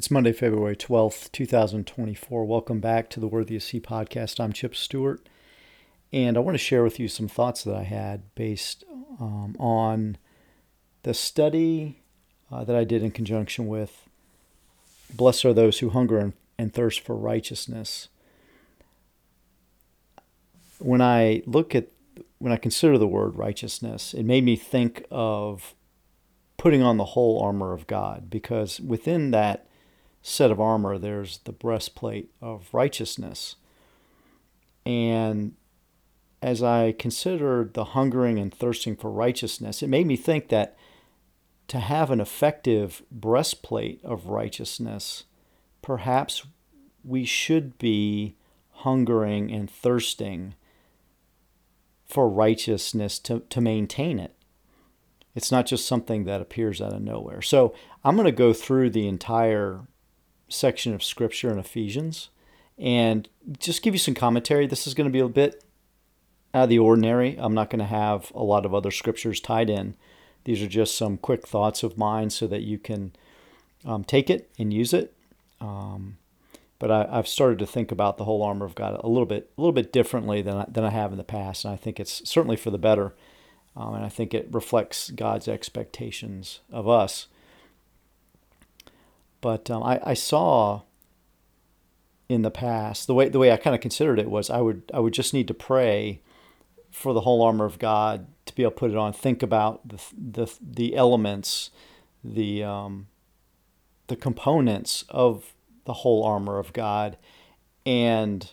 It's Monday, February 12th, 2024. Welcome back to the Worthy Is He podcast. I'm Chip Stewart, and I want to share with you some thoughts that I had based um, on the study uh, that I did in conjunction with Blessed are those who hunger and, and thirst for righteousness. When I look at, when I consider the word righteousness, it made me think of putting on the whole armor of God because within that set of armor, there's the breastplate of righteousness. And as I considered the hungering and thirsting for righteousness, it made me think that to have an effective breastplate of righteousness, perhaps we should be hungering and thirsting for righteousness to, to maintain it. It's not just something that appears out of nowhere. So I'm going to go through the entire section of scripture in Ephesians and just give you some commentary. This is going to be a bit out of the ordinary. I'm not going to have a lot of other scriptures tied in. These are just some quick thoughts of mine so that you can um, take it and use it. Um, but I, have started to think about the whole armor of God a little bit, a little bit differently than I, than I have in the past, and I think it's certainly for the better. Um, and I think it reflects God's expectations of us. But um, I, I saw in the past the way the way I kind of considered it was I would I would just need to pray for the whole armor of God to be able to put it on. Think about the the the elements, the um, the components of the whole armor of God, and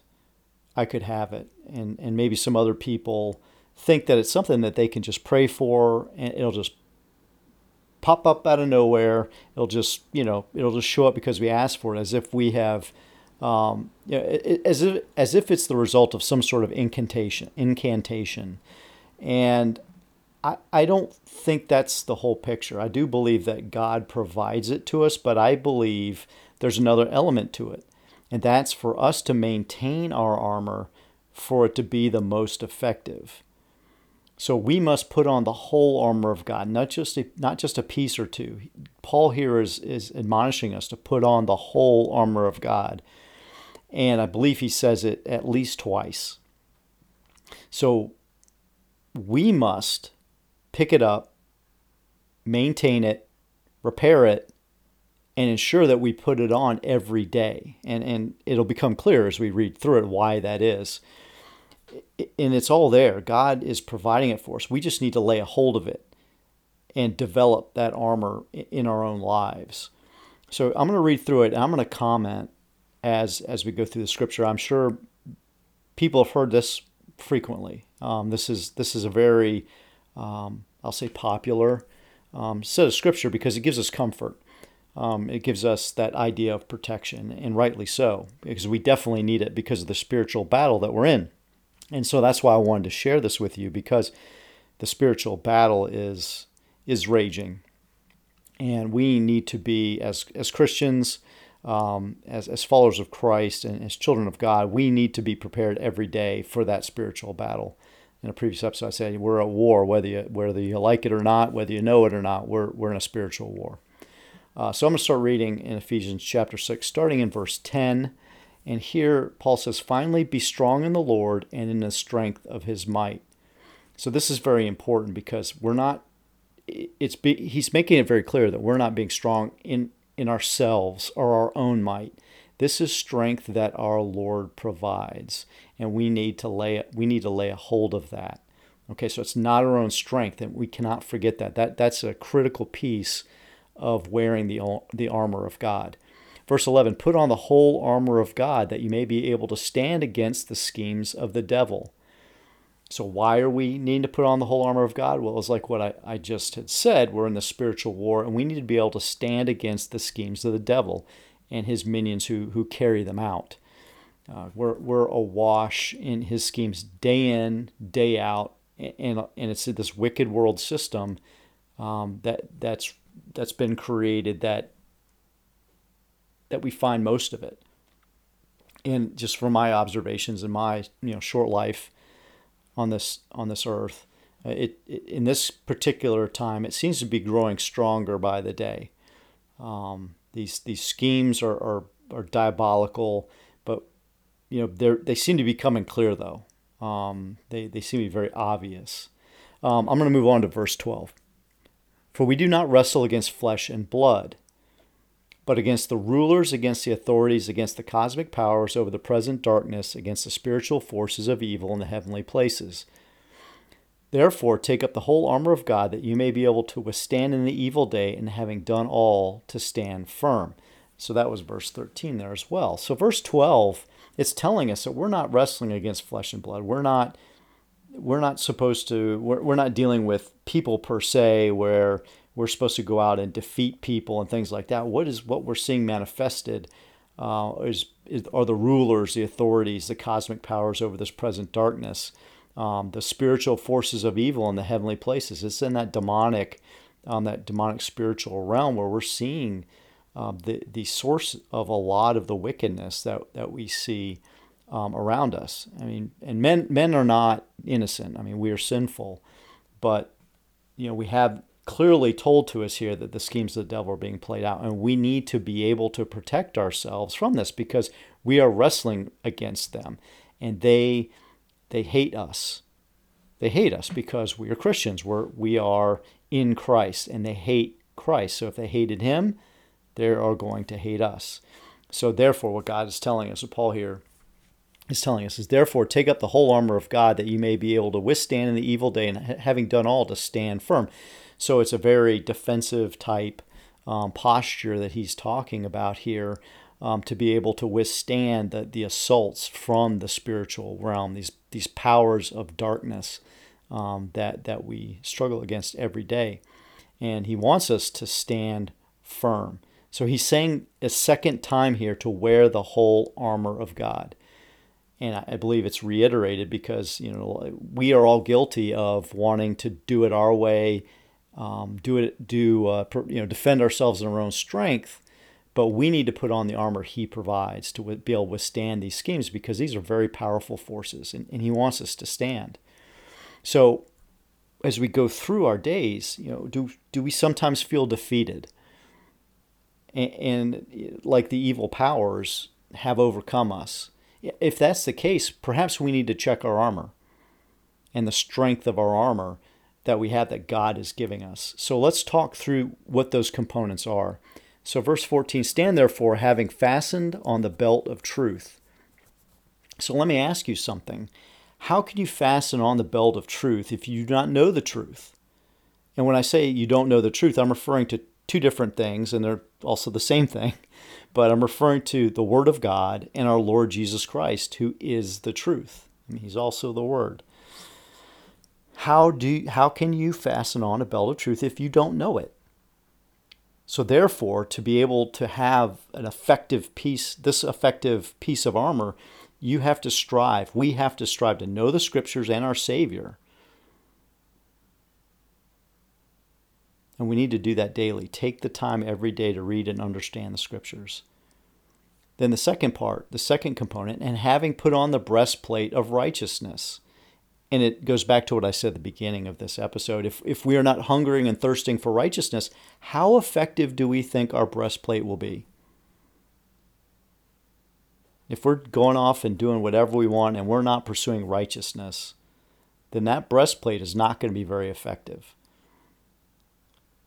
I could have it. And and maybe some other people think that it's something that they can just pray for, and it'll just pop up out of nowhere. It'll just, you know, it'll just show up because we asked for it, as if we have, um, you know, as if as if it's the result of some sort of incantation. Incantation, and I I don't think that's the whole picture. I do believe that God provides it to us, but I believe there's another element to it, and that's for us to maintain our armor for it to be the most effective. So we must put on the whole armor of God, not just a, not just a piece or two. Paul here is, is admonishing us to put on the whole armor of God. And I believe he says it at least twice. So we must pick it up, maintain it, repair it, and ensure that we put it on every day. And, and it'll become clear as we read through it why that is and it's all there. God is providing it for us. We just need to lay a hold of it and develop that armor in our own lives. So I'm going to read through it and I'm going to comment as as we go through the scripture. I'm sure people have heard this frequently. Um, this is this is a very um, I'll say popular um, set of scripture because it gives us comfort. Um, it gives us that idea of protection, and rightly so, because we definitely need it because of the spiritual battle that we're in. And so that's why I wanted to share this with you because the spiritual battle is is raging, and we need to be as as Christians, um, as as followers of Christ, and as children of God, we need to be prepared every day for that spiritual battle. In a previous episode, I said we're at war, whether you whether you like it or not, whether you know it or not. We're we're in a spiritual war. Uh, so I'm going to start reading in Ephesians chapter six, starting in verse ten. And here Paul says, finally be strong in the Lord and in the strength of his might. So this is very important because we're not it's be, he's making it very clear that we're not being strong in in ourselves or our own might. This is strength that our Lord provides, and we need to lay we need to lay a hold of that. Okay, so it's not our own strength, and we cannot forget that. That that's a critical piece of wearing the the armor of God. Verse 11 Put on the whole armor of God that you may be able to stand against the schemes of the devil. So, why are we needing to put on the whole armor of God? Well, it's like what I, I just had said. We're in the spiritual war, and we need to be able to stand against the schemes of the devil and his minions who, who carry them out. Uh, we're, we're awash in his schemes day in, day out, and, and it's this wicked world system um, that, that's, that's been created that that we find most of it. And just from my observations in my you know short life on this on this earth, uh, it, it in this particular time it seems to be growing stronger by the day. Um, these these schemes are, are, are diabolical, but you know they they seem to be coming clear though. Um, they they seem to be very obvious. Um, I'm going to move on to verse 12. For we do not wrestle against flesh and blood, but against the rulers, against the authorities, against the cosmic powers over the present darkness, against the spiritual forces of evil in the heavenly places. Therefore, take up the whole armor of God that you may be able to withstand in the evil day, and having done all, to stand firm. So that was verse 13 there as well. So, verse 12, it's telling us that we're not wrestling against flesh and blood. We're not. We're not supposed to, we're, we're not dealing with people per se, where we're supposed to go out and defeat people and things like that. What is what we're seeing manifested uh, is, is, are the rulers, the authorities, the cosmic powers over this present darkness um, the spiritual forces of evil in the heavenly places. It's in that demonic, um, that demonic spiritual realm where we're seeing um, the the source of a lot of the wickedness that that we see um, around us. I mean, and men men are not innocent. I mean, we are sinful, but you know we have clearly told to us here that the schemes of the devil are being played out, and we need to be able to protect ourselves from this because we are wrestling against them, and they they hate us. They hate us because we are Christians. We're, we are in Christ and they hate Christ. So if they hated him, they are going to hate us. So therefore, what God is telling us, what Paul here is telling us, is therefore take up the whole armor of God that you may be able to withstand in the evil day and having done all to stand firm. So it's a very defensive type um, posture that he's talking about here um, to be able to withstand the, the assaults from the spiritual realm, these, these powers of darkness um, that, that we struggle against every day. And he wants us to stand firm. So he's saying a second time here to wear the whole armor of God. And I believe it's reiterated because you know we are all guilty of wanting to do it our way, um, do it, do uh, you know, defend ourselves in our own strength, but we need to put on the armor he provides to be able to withstand these schemes because these are very powerful forces and, and he wants us to stand. So as we go through our days, you know, do, do we sometimes feel defeated? And, and like the evil powers have overcome us. If that's the case, perhaps we need to check our armor and the strength of our armor that we have that God is giving us. So let's talk through what those components are. So, verse 14 Stand therefore, having fastened on the belt of truth. So, let me ask you something. How can you fasten on the belt of truth if you do not know the truth? And when I say you don't know the truth, I'm referring to two different things, and they're also the same thing. But I'm referring to the Word of God and our Lord Jesus Christ, who is the truth. I mean, he's also the Word. How do you, how can you fasten on a belt of truth if you don't know it? So therefore, to be able to have an effective piece, this effective piece of armor, you have to strive. We have to strive to know the scriptures and our Savior. And we need to do that daily. Take the time every day to read and understand the scriptures. Then the second part, the second component, and having put on the breastplate of righteousness and it goes back to what I said at the beginning of this episode. If, if we are not hungering and thirsting for righteousness, how effective do we think our breastplate will be? If we're going off and doing whatever we want and we're not pursuing righteousness, then that breastplate is not going to be very effective.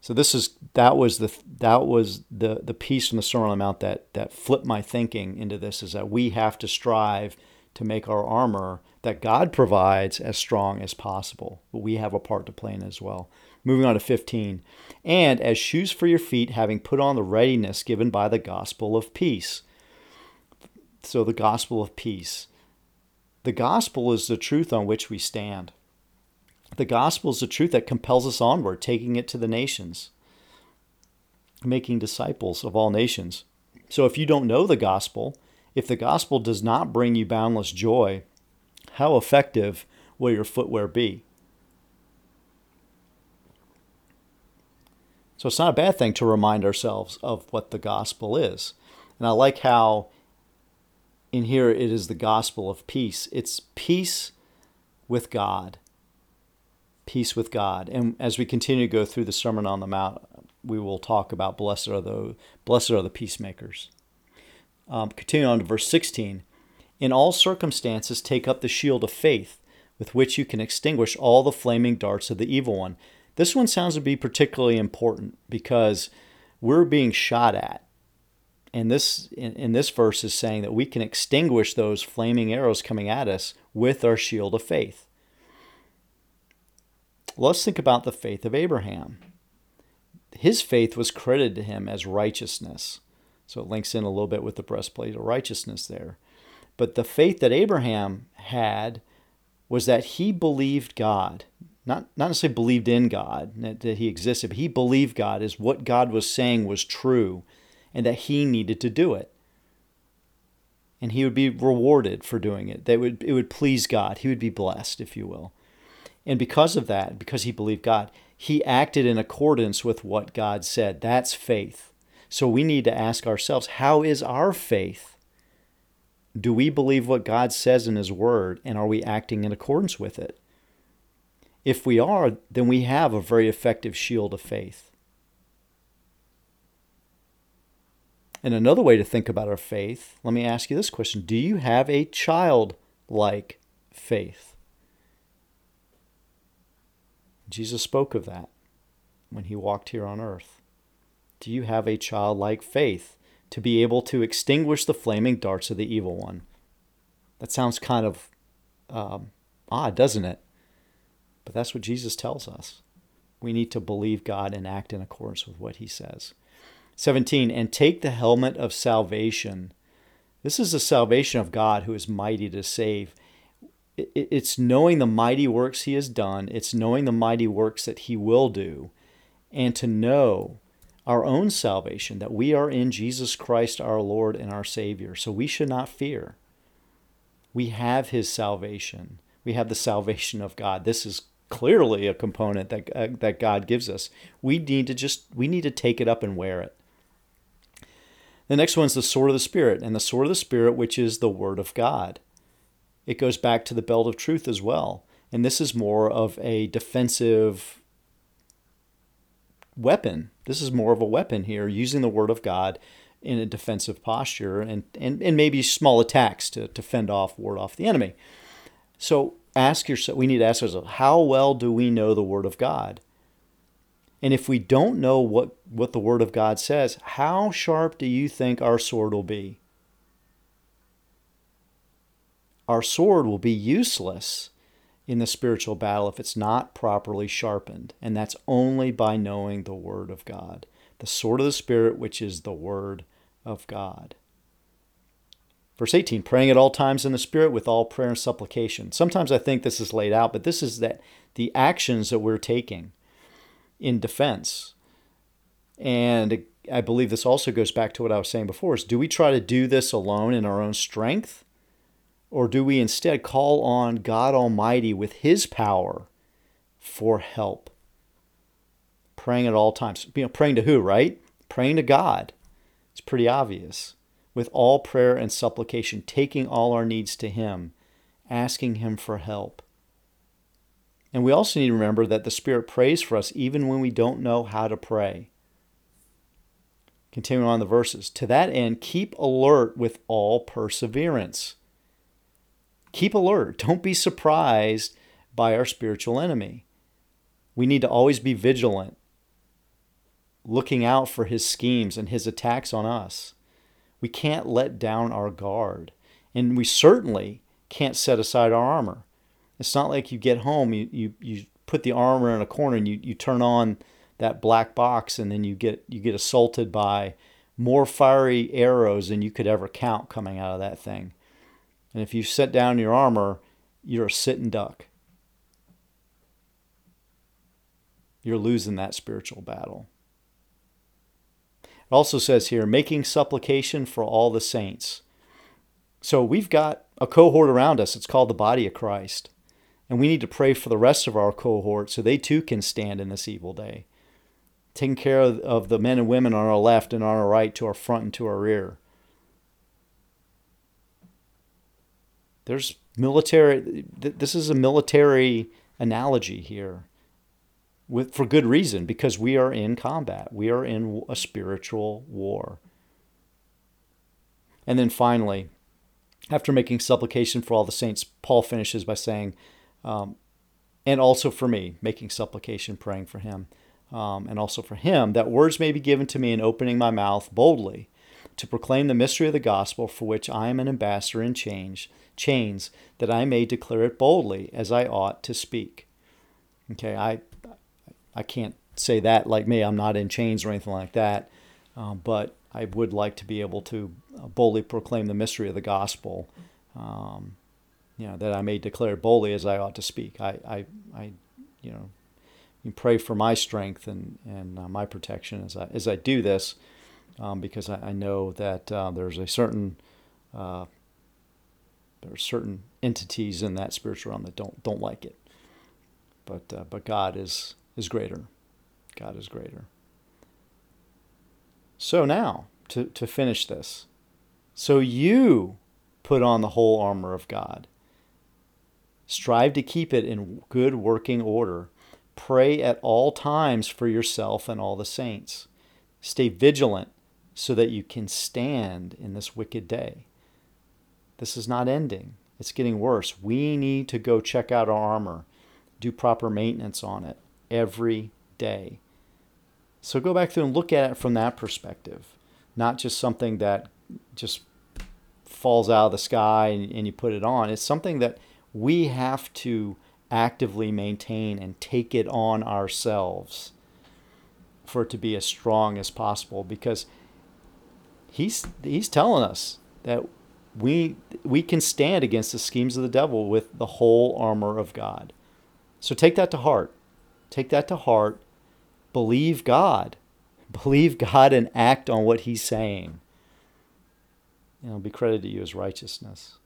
So this is that was the that was the the piece from the Sermon on the Mount that that flipped my thinking into this is that we have to strive to make our armor that God provides as strong as possible. But we have a part to play in as well. Moving on to 15. And as shoes for your feet, having put on the readiness given by the gospel of peace. So, the gospel of peace. The gospel is the truth on which we stand. The gospel is the truth that compels us onward, taking it to the nations, making disciples of all nations. So, if you don't know the gospel, if the gospel does not bring you boundless joy, how effective will your footwear be? So it's not a bad thing to remind ourselves of what the gospel is. And I like how in here it is the gospel of peace. It's peace with God. Peace with God. And as we continue to go through the Sermon on the Mount, we will talk about blessed are the blessed are the peacemakers. Um, continue on to verse 16. In all circumstances, take up the shield of faith, with which you can extinguish all the flaming darts of the evil one. This one sounds to be particularly important because we're being shot at. And this in, in this verse is saying that we can extinguish those flaming arrows coming at us with our shield of faith. Let's think about the faith of Abraham. His faith was credited to him as righteousness. So it links in a little bit with the breastplate of righteousness there. But the faith that Abraham had was that he believed God. Not, not necessarily believed in God, that that he existed, but he believed God as what God was saying was true and that he needed to do it. And he would be rewarded for doing it. That would, it would please God. He would be blessed, if you will. And because of that, because he believed God, he acted in accordance with what God said. That's faith. So we need to ask ourselves how is our faith? Do we believe what God says in His Word and are we acting in accordance with it? If we are, then we have a very effective shield of faith. And another way to think about our faith, let me ask you this question Do you have a childlike faith? Jesus spoke of that when he walked here on earth. Do you have a childlike faith to be able to extinguish the flaming darts of the evil one? That sounds kind of um, odd, doesn't it? But that's what Jesus tells us. We need to believe God and act in accordance with what he says. 17, and take the helmet of salvation. This is the salvation of God who is mighty to save. It's knowing the mighty works he has done, it's knowing the mighty works that he will do, and to know our own salvation, that we are in Jesus Christ our Lord and our Savior. So we should not fear. We have his salvation. We have the salvation of God. This is clearly a component that, uh, that God gives us. We need to just we need to take it up and wear it. The next one's the sword of the Spirit, and the sword of the Spirit, which is the Word of God. It goes back to the belt of truth as well. And this is more of a defensive weapon. This is more of a weapon here, using the Word of God in a defensive posture and, and, and maybe small attacks to, to fend off, ward off the enemy. So ask yourself, we need to ask ourselves, how well do we know the Word of God? And if we don't know what, what the Word of God says, how sharp do you think our sword will be? Our sword will be useless in the spiritual battle if it's not properly sharpened. And that's only by knowing the Word of God, the sword of the Spirit, which is the Word of God. Verse 18, praying at all times in the Spirit with all prayer and supplication. Sometimes I think this is laid out, but this is that the actions that we're taking in defense. And I believe this also goes back to what I was saying before is do we try to do this alone in our own strength? Or do we instead call on God Almighty with His power for help? Praying at all times. You know, praying to who, right? Praying to God. It's pretty obvious. With all prayer and supplication, taking all our needs to Him, asking Him for help. And we also need to remember that the Spirit prays for us even when we don't know how to pray. Continuing on the verses. To that end, keep alert with all perseverance keep alert. Don't be surprised by our spiritual enemy. We need to always be vigilant, looking out for his schemes and his attacks on us. We can't let down our guard, and we certainly can't set aside our armor. It's not like you get home, you, you, you put the armor in a corner and you, you turn on that black box and then you get you get assaulted by more fiery arrows than you could ever count coming out of that thing. And if you set down your armor, you're a sitting duck. You're losing that spiritual battle. It also says here, making supplication for all the saints. So we've got a cohort around us. It's called the body of Christ. And we need to pray for the rest of our cohort so they too can stand in this evil day. Taking care of the men and women on our left and on our right, to our front and to our rear. There's military, this is a military analogy here. with, for good reason, because we are in combat. We are in a spiritual war. And then finally, after making supplication for all the saints, Paul finishes by saying, um, and also for me, making supplication, praying for him, um, and also for him, that words may be given to me in opening my mouth boldly to proclaim the mystery of the gospel for which I am an ambassador in chains, chains, that I may declare it boldly as I ought to speak. Okay, I I can't say that like me. I'm not in chains or anything like that, um, but I would like to be able to boldly proclaim the mystery of the gospel. Um, you know that I may declare boldly as I ought to speak. I, I, I you know, you pray for my strength and and uh, my protection as I as I do this, um, because I, I, know that uh, there's a certain uh, there are certain entities in that spiritual realm that don't don't like it. But uh, but God is is greater. God is greater. So now to to finish this, so you put on the whole armor of God. Strive to keep it in good working order. Pray at all times for yourself and all the saints. Stay vigilant so that you can stand in this wicked day. This is not ending, it's getting worse. We need to go check out our armor, do proper maintenance on it every day. So go back through and look at it from that perspective, not just something that just falls out of the sky and, and you put it on. It's something that we have to actively maintain and take it on ourselves for it to be as strong as possible because he's he's telling us that we we can stand against the schemes of the devil with the whole armor of God. So take that to heart. Take that to heart. Believe God. Believe God and act on what he's saying. And it'll be credited to you as righteousness.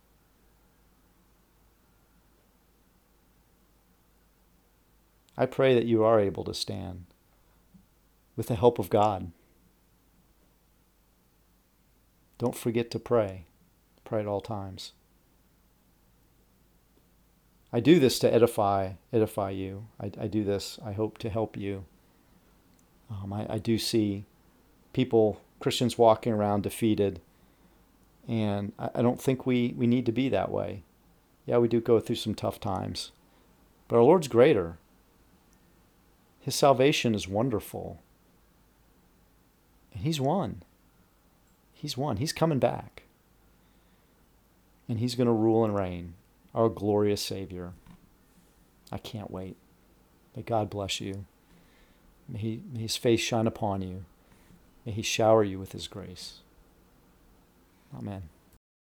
I pray that you are able to stand with the help of God. Don't forget to pray. Pray at all times. I do this to edify edify you. I, I do this, I hope, to help you. Um, I, I do see people, Christians walking around defeated, and I, I don't think we, we need to be that way. Yeah, we do go through some tough times, but our Lord's greater. His salvation is wonderful. And He's won. He's won. He's coming back. And He's going to rule and reign, our glorious Savior. I can't wait. May God bless you. May, he, may His face shine upon you. May He shower you with His grace. Amen.